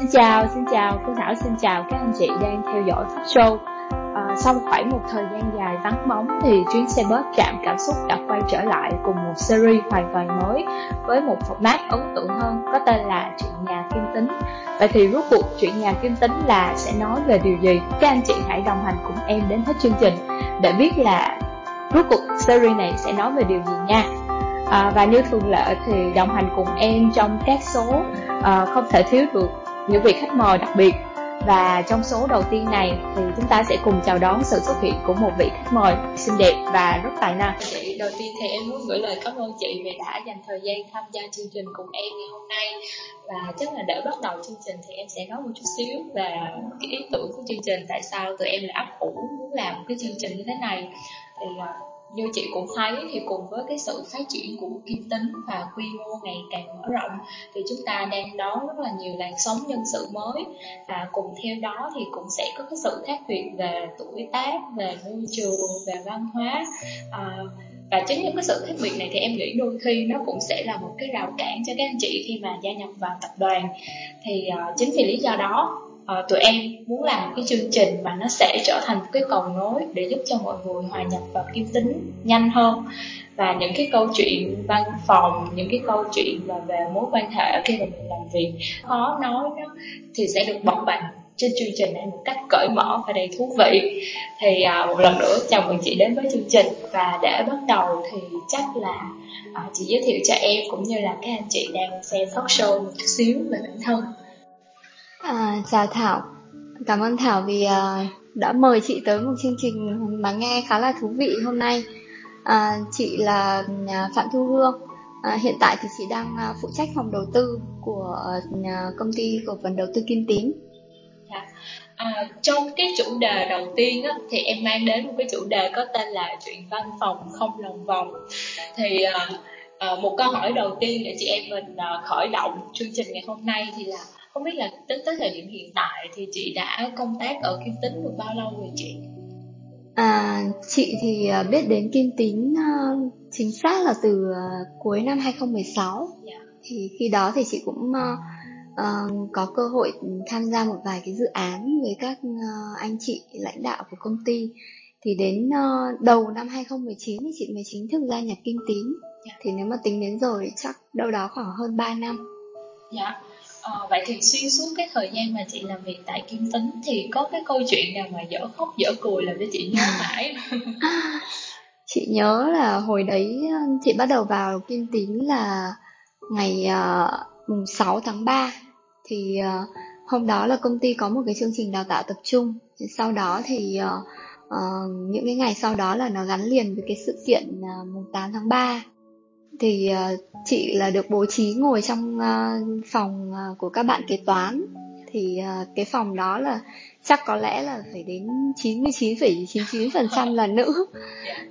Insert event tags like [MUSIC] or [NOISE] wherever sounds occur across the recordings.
Xin chào, xin chào, cô Thảo xin chào các anh chị đang theo dõi talk show. À, sau khoảng một thời gian dài vắng bóng thì chuyến xe bus trạm cảm xúc đã quay trở lại cùng một series hoàn toàn mới với một format ấn tượng hơn có tên là chuyện nhà kim tính. Vậy thì rốt cuộc chuyện nhà kim tính là sẽ nói về điều gì? Các anh chị hãy đồng hành cùng em đến hết chương trình để biết là rốt cuộc series này sẽ nói về điều gì nha. À, và như thường lệ thì đồng hành cùng em trong các số à, không thể thiếu được những vị khách mời đặc biệt. Và trong số đầu tiên này thì chúng ta sẽ cùng chào đón sự xuất hiện của một vị khách mời xinh đẹp và rất tài năng. Chị, đầu tiên thì em muốn gửi lời cảm ơn chị vì đã dành thời gian tham gia chương trình cùng em ngày hôm nay. Và chắc là để bắt đầu chương trình thì em sẽ nói một chút xíu về cái ý tưởng của chương trình, tại sao tụi em lại ấp ủ muốn làm cái chương trình như thế này. Thì à, như chị cũng thấy thì cùng với cái sự phát triển của kim tính và quy mô ngày càng mở rộng thì chúng ta đang đón rất là nhiều làn sóng nhân sự mới. Và cùng theo đó thì cũng sẽ có cái sự khác biệt về tuổi tác về môi trường về văn hóa. À, và chính những cái sự khác biệt này thì em nghĩ đôi khi nó cũng sẽ là một cái rào cản cho các anh chị khi mà gia nhập vào tập đoàn. Thì uh, chính vì lý do đó uh, tụi em muốn làm một cái chương trình mà nó sẽ trở thành một cái cầu nối để giúp cho mọi người hòa nhập vào kim tính nhanh hơn. Và những cái câu chuyện văn phòng những cái câu chuyện mà về mối quan hệ khi mà mình làm việc khó nói đó thì sẽ được bộc bạch trên chương trình này một cách cởi mở và đầy thú vị. Thì à, một lần nữa chào mừng chị đến với chương trình. Và để bắt đầu thì chắc là à, chị giới thiệu cho em cũng như là các anh chị đang xem talk show một chút xíu về bản thân. À, chào Thảo, cảm ơn Thảo vì à, đã mời chị tới một chương trình mà nghe khá là thú vị hôm nay. À, chị là à, Phạm Thu Hương, à, hiện tại thì chị đang à, phụ trách phòng đầu tư của à, công ty cổ phần đầu tư Kim Tín. Dạ. À, trong cái chủ đề đầu tiên á, thì em mang đến một cái chủ đề có tên là chuyện văn phòng không lòng vòng. Thì à, à, một câu hỏi đầu tiên để chị em mình à, khởi động chương trình ngày hôm nay thì là không biết là tính tới thời điểm hiện tại thì chị đã công tác ở Kim Tính được bao lâu rồi chị? À, chị thì à, biết đến Kim Tính uh, chính xác là từ uh, cuối năm 2016. Yeah. Thì khi đó thì chị cũng uh, có cơ hội tham gia một vài cái dự án với các uh, anh chị lãnh đạo của công ty. Thì đến uh, đầu năm 2019 thì chị mới chính thức gia nhập Kim Tín. Yeah. Thì nếu mà tính đến rồi chắc đâu đó khoảng hơn 3 năm. Dạ. Yeah Ờ, vậy thì xuyên suốt cái thời gian mà chị làm việc tại Kim Tính thì có cái câu chuyện nào mà dở khóc dở cười làm cho chị nhớ [LAUGHS] mãi chị nhớ là hồi đấy chị bắt đầu vào Kim Tín là ngày uh, mùng 6 tháng 3 thì uh, hôm đó là công ty có một cái chương trình đào tạo tập trung. Thì sau đó thì uh, uh, những cái ngày sau đó là nó gắn liền với cái sự kiện uh, mùng 8 tháng 3 thì uh, chị là được bố trí ngồi trong uh, phòng uh, của các bạn kế toán. Thì uh, cái phòng đó là chắc có lẽ là phải đến 99,99% là nữ.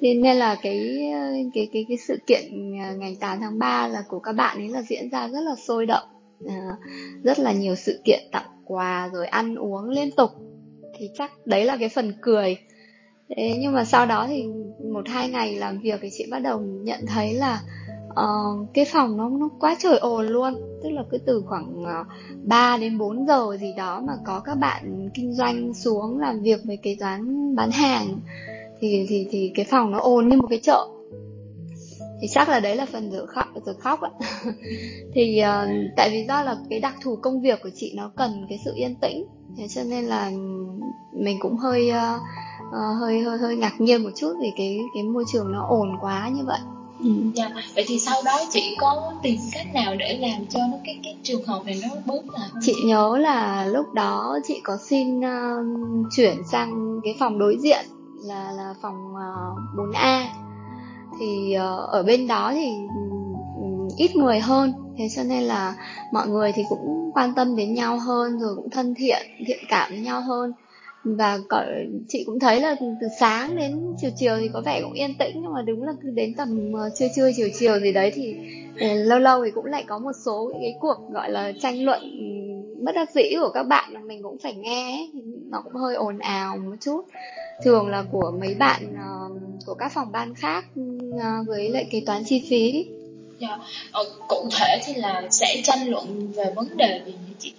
Thế nên là cái cái cái cái sự kiện ngày 8 tháng 3 là của các bạn ấy là diễn ra rất là sôi động. Uh, rất là nhiều sự kiện tặng quà rồi ăn uống liên tục. Thì chắc đấy là cái phần cười. Thế nhưng mà sau đó thì một hai ngày làm việc thì chị bắt đầu nhận thấy là uh, cái phòng nó nó quá trời ồn luôn. Tức là cứ từ khoảng ờ, uh, 3 đến 4 giờ gì đó mà có các bạn kinh doanh xuống làm việc với kế toán bán hàng thì thì thì cái phòng nó ồn như một cái chợ. Thì chắc là đấy là phần giờ khóc giờ khóc ạ. [LAUGHS] Thì uh, tại vì do là cái đặc thù công việc của chị nó cần cái sự yên tĩnh thế cho nên là mình cũng hơi uh, uh, hơi hơi hơi ngạc nhiên một chút vì cái cái môi trường nó ồn quá như vậy. Ừ. Dạ. Vậy thì sau đó chị có tìm cách nào để làm cho nó cái cái trường hợp này nó bớt là Chị nhớ là lúc đó chị có xin uh, chuyển sang cái phòng đối diện là là phòng ờ, uh, 4A thì uh, ở bên đó thì um, ít người hơn thế cho nên là mọi người thì cũng quan tâm đến nhau hơn rồi cũng thân thiện thiện cảm với nhau hơn và có, chị cũng thấy là từ sáng đến chiều chiều thì có vẻ cũng yên tĩnh nhưng mà đúng là cứ đến tầm ờ, trưa trưa chiều chiều gì đấy thì uh, lâu lâu thì cũng lại có một số cái cuộc gọi là tranh luận bất đắc dĩ của các bạn mà mình cũng phải nghe nó cũng hơi ồn ào một chút. Thường là của mấy bạn uh, của các phòng ban khác uh, với lại kế toán chi phí. Dạ. ờ, cụ thể thì là sẽ tranh luận về vấn đề gì như chị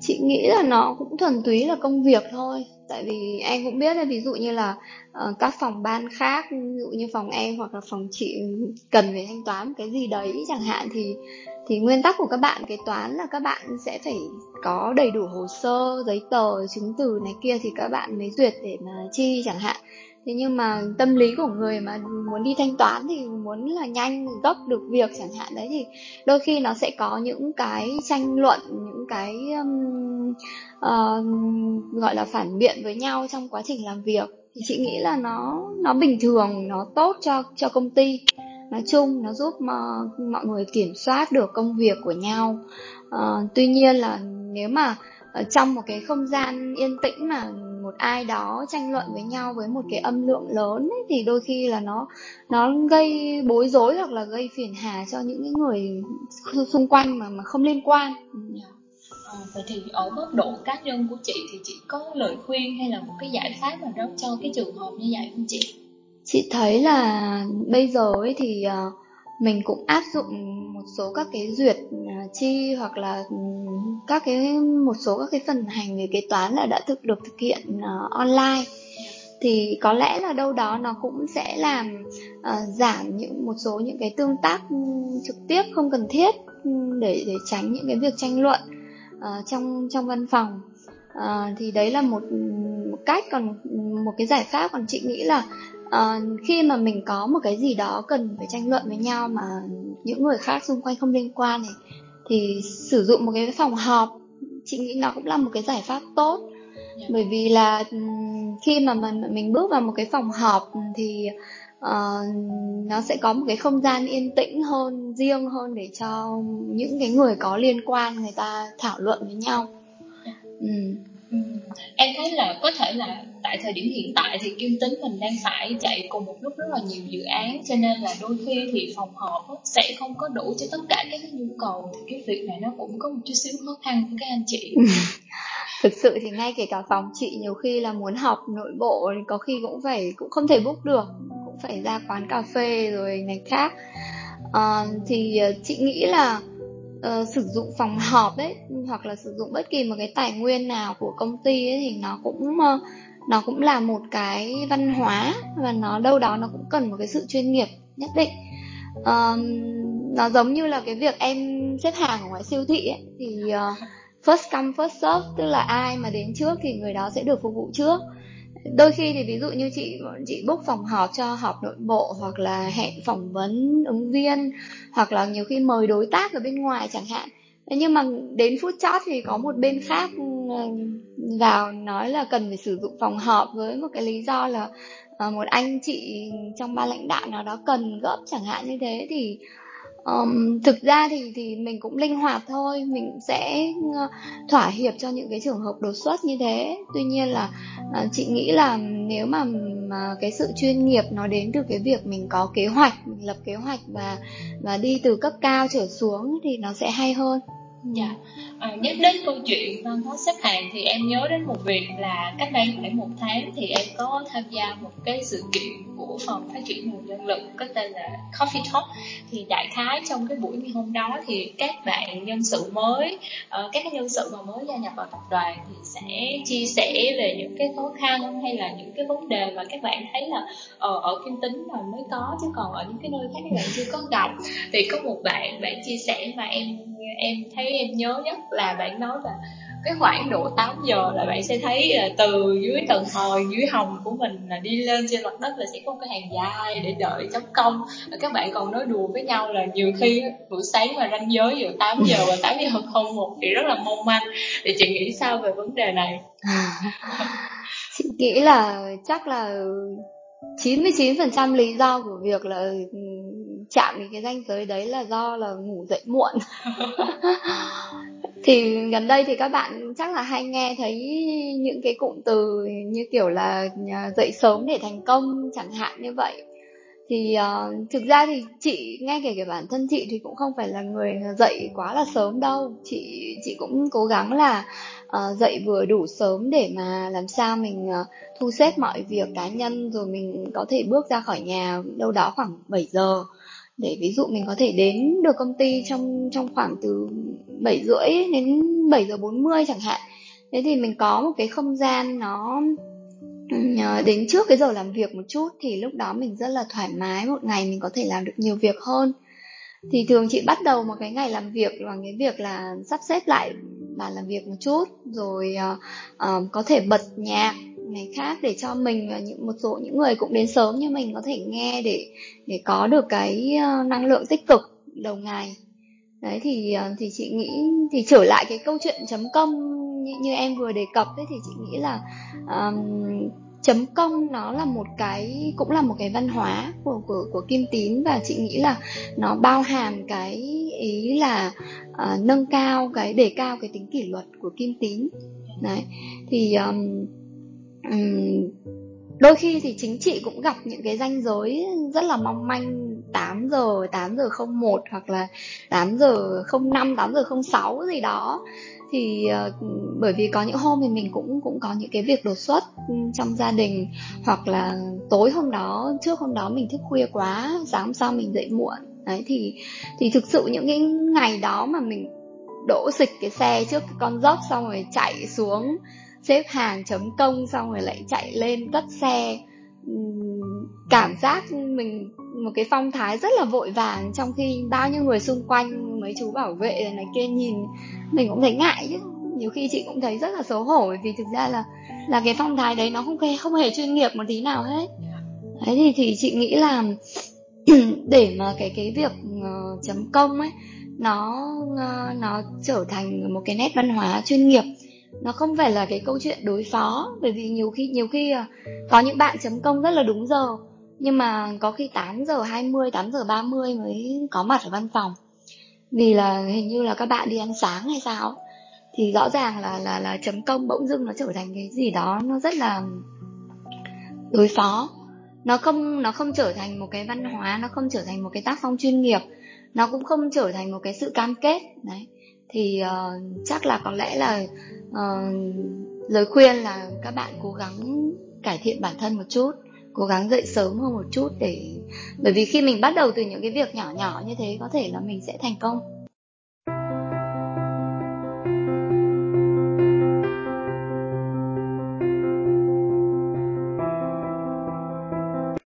chị nghĩ là nó cũng thuần túy là công việc thôi. Tại vì em cũng biết là ví dụ như là uh, các phòng ban khác ví dụ như phòng em hoặc là phòng chị cần phải thanh toán cái gì đấy chẳng hạn thì thì nguyên tắc của các bạn kế toán là các bạn sẽ phải có đầy đủ hồ sơ giấy tờ chứng từ này kia thì các bạn mới duyệt để mà chi chẳng hạn thế nhưng mà tâm lý của người mà muốn đi thanh toán thì muốn là nhanh gấp được việc chẳng hạn đấy thì đôi khi nó sẽ có những cái tranh luận những cái um, uh, gọi là phản biện với nhau trong quá trình làm việc. Thì chị nghĩ là nó nó bình thường nó tốt cho cho công ty. Nói chung nó giúp mà mọi người kiểm soát được công việc của nhau. Uh, tuy nhiên là nếu mà ở trong một cái không gian yên tĩnh mà một ai đó tranh luận với nhau với một cái âm lượng lớn ấy, thì đôi khi là nó nó gây bối rối hoặc là gây phiền hà cho những người xung quanh mà mà không liên quan. À, vậy thì ở góc độ cá nhân của chị thì chị có lời khuyên hay là một cái giải pháp nào đó cho cái trường hợp như vậy không chị? Chị thấy là bây giờ ấy thì uh, mình cũng áp dụng một số các cái duyệt à, chi hoặc là ừ, các cái một số các cái phần hành về kế toán là đã thực được thực hiện uh, online. Thì có lẽ là đâu đó nó cũng sẽ làm uh, giảm những một số những cái tương tác ừ, trực tiếp không cần thiết ừ, để để tránh những cái việc tranh luận uh, trong trong văn phòng. Uh, thì đấy là một, một cách còn một cái giải pháp. Còn chị nghĩ là uh, khi mà mình có một cái gì đó cần phải tranh luận với nhau mà những người khác xung quanh không liên quan này thì sử dụng một cái phòng họp chị nghĩ nó cũng là một cái giải pháp tốt yeah. Dạ. bởi vì là khi mà mình mình bước vào một cái phòng họp thì uh, nó sẽ có một cái không gian yên tĩnh hơn riêng hơn để cho những cái người có liên quan người ta thảo luận với nhau yeah. Dạ. ừ. Ừ. em thấy là có thể là tại thời điểm hiện tại thì kim tính mình đang phải chạy cùng một lúc rất là nhiều dự án cho nên là đôi khi thì phòng họp sẽ không có đủ cho tất cả các nhu cầu. Thì cái việc này nó cũng có một chút xíu khó khăn của các anh chị. [LAUGHS] Thực sự thì ngay kể cả phòng chị nhiều khi là muốn học nội bộ có khi cũng phải cũng không thể book được cũng phải ra quán cà phê rồi này khác. À, thì ờ, chị nghĩ là uh, sử dụng phòng họp ấy hoặc là sử dụng bất kỳ một cái tài nguyên nào của công ty ấy thì nó cũng uh, nó cũng là một cái văn hóa và nó đâu đó nó cũng cần một cái sự chuyên nghiệp nhất định. Um, nó giống như là cái việc em xếp hàng ở ngoài siêu thị ấy, thì uh, first come first serve tức là ai mà đến trước thì người đó sẽ được phục vụ trước đôi khi thì ví dụ như chị chị book phòng họp cho họp nội bộ hoặc là hẹn phỏng vấn ứng viên hoặc là nhiều khi mời đối tác ở bên ngoài chẳng hạn. Nhưng mà đến phút chót thì có một bên khác ờ, vào nói là cần phải sử dụng phòng họp với một cái lý do là ờ, một anh chị trong ban lãnh đạo nào đó cần gấp chẳng hạn như thế thì um, thực ra thì thì mình cũng linh hoạt thôi. Mình sẽ ờ, thỏa hiệp cho những cái trường hợp đột xuất như thế. Tuy nhiên là uh, chị nghĩ là nếu mà, mà cái sự chuyên nghiệp nó đến từ cái việc mình có kế hoạch mình lập kế hoạch và và đi từ cấp cao trở xuống thì nó sẽ hay hơn. Dạ, à, nhắc đến câu chuyện văn hóa xếp hàng thì em nhớ đến một việc là cách đây khoảng một tháng thì em có tham gia một cái sự kiện của phòng phát triển nguồn nhân lực có tên là Coffee Talk. Thì đại khái trong cái buổi ngày hôm đó thì các bạn nhân sự mới uh, các nhân sự mà mới gia nhập vào tập đoàn thì sẽ chia sẻ về những cái khó khăn hay là những cái vấn đề mà các bạn thấy là uh, ở kim tính mà mới có chứ còn ở những cái nơi khác các bạn chưa có gặp. Thì có một bạn bạn chia sẻ mà em em thấy em nhớ nhất là bạn nói là cái khoảng độ 8 giờ là bạn sẽ thấy là từ dưới tầng hồi dưới hồng của mình là đi lên trên mặt đất là sẽ có cái hàng dài để đợi chấm công. Và các bạn còn nói đùa với nhau là nhiều khi buổi sáng mà ranh giới giữa 8 giờ và 8 giờ không một thì rất là mong manh. Thì chị nghĩ sao về vấn đề này? [LAUGHS] Chị nghĩ là chắc là 99% lý do của việc là ừ, chạm đến cái ranh giới đấy là do là ngủ dậy muộn. Thì gần đây thì các bạn chắc là hay nghe thấy những cái cụm từ như kiểu là à, dậy sớm để thành công chẳng hạn như vậy. Thì uh, thực ra thì chị nghe kể cả bản thân chị thì cũng không phải là người dậy quá là sớm đâu. Chị chị cũng cố gắng là uh, dậy vừa đủ sớm để mà làm sao mình uh, thu xếp mọi việc cá nhân rồi mình có thể bước ra khỏi nhà đâu đó khoảng 7 giờ để ví dụ mình có thể đến được công ty trong trong khoảng từ 7 rưỡi đến 7 giờ 40 chẳng hạn. Thế thì mình có một cái không gian nó ờ, đến trước cái giờ làm việc một chút thì lúc đó mình rất là thoải mái một ngày mình có thể làm được nhiều việc hơn. Thì thường chị bắt đầu một cái ngày làm việc bằng cái việc là sắp xếp lại bàn làm việc một chút rồi uh, uh, có thể bật nhạc ngày khác để cho mình và những một số những người cũng đến sớm như mình có thể nghe để để có được cái ờ, năng lượng tích cực đầu ngày. Đấy thì ờ, thì chị nghĩ thì trở lại cái câu chuyện chấm công như, như em vừa đề cập ấy thì chị nghĩ là um, chấm công nó là một cái cũng là một cái văn hóa của của của kim tín và chị nghĩ là nó bao hàm cái ý là uh, nâng cao cái đề cao cái tính kỷ luật của kim tín. Đấy thì um, um, đôi khi thì chính chị cũng gặp những cái ranh giới rất là mong manh 8 giờ 8 giờ 01 hoặc là 8 giờ 05 8 giờ 06 gì đó. Thì uh, bởi vì có những hôm thì mình cũng cũng có những cái việc đột xuất trong gia đình hoặc là tối hôm đó trước hôm đó mình thức khuya quá sáng hôm sau mình dậy muộn. Đấy thì thì thực sự những cái ngày đó mà mình đổ xịch cái xe trước cái con dốc xong rồi chạy xuống xếp hàng chấm công xong rồi lại chạy lên cất xe. Cảm giác mình một cái phong thái rất là vội vàng trong khi bao nhiêu người xung quanh mấy chú bảo vệ này kia nhìn mình cũng thấy ngại chứ. Nhiều khi chị cũng thấy rất là xấu hổ vì thực ra là là cái phong thái đấy nó không hề không hề chuyên nghiệp một tí nào hết. Đấy thì thì chị nghĩ là [CLEARS THROAT] để mà cái cái việc uh, chấm công ấy nó uh, nó trở thành một cái nét văn hóa chuyên nghiệp nó không phải là cái câu chuyện đối phó bởi vì nhiều khi nhiều khi ờ, có những bạn chấm công rất là đúng giờ nhưng mà có khi 8 giờ 20, 8 giờ 30 mới có mặt ở văn phòng. Vì là hình như là các bạn đi ăn sáng hay sao thì rõ ràng là là là chấm công bỗng dưng nó trở thành cái gì đó nó rất là đối phó. Nó không nó không trở thành một cái văn hóa nó không trở thành một cái tác phong chuyên nghiệp nó cũng không trở thành một cái sự cam kết đấy thì uh, chắc là có lẽ là uh, lời khuyên là các bạn cố gắng cải thiện bản thân một chút cố gắng dậy sớm hơn một chút để bởi vì khi mình bắt đầu từ những cái việc nhỏ nhỏ như thế có thể là mình sẽ thành công.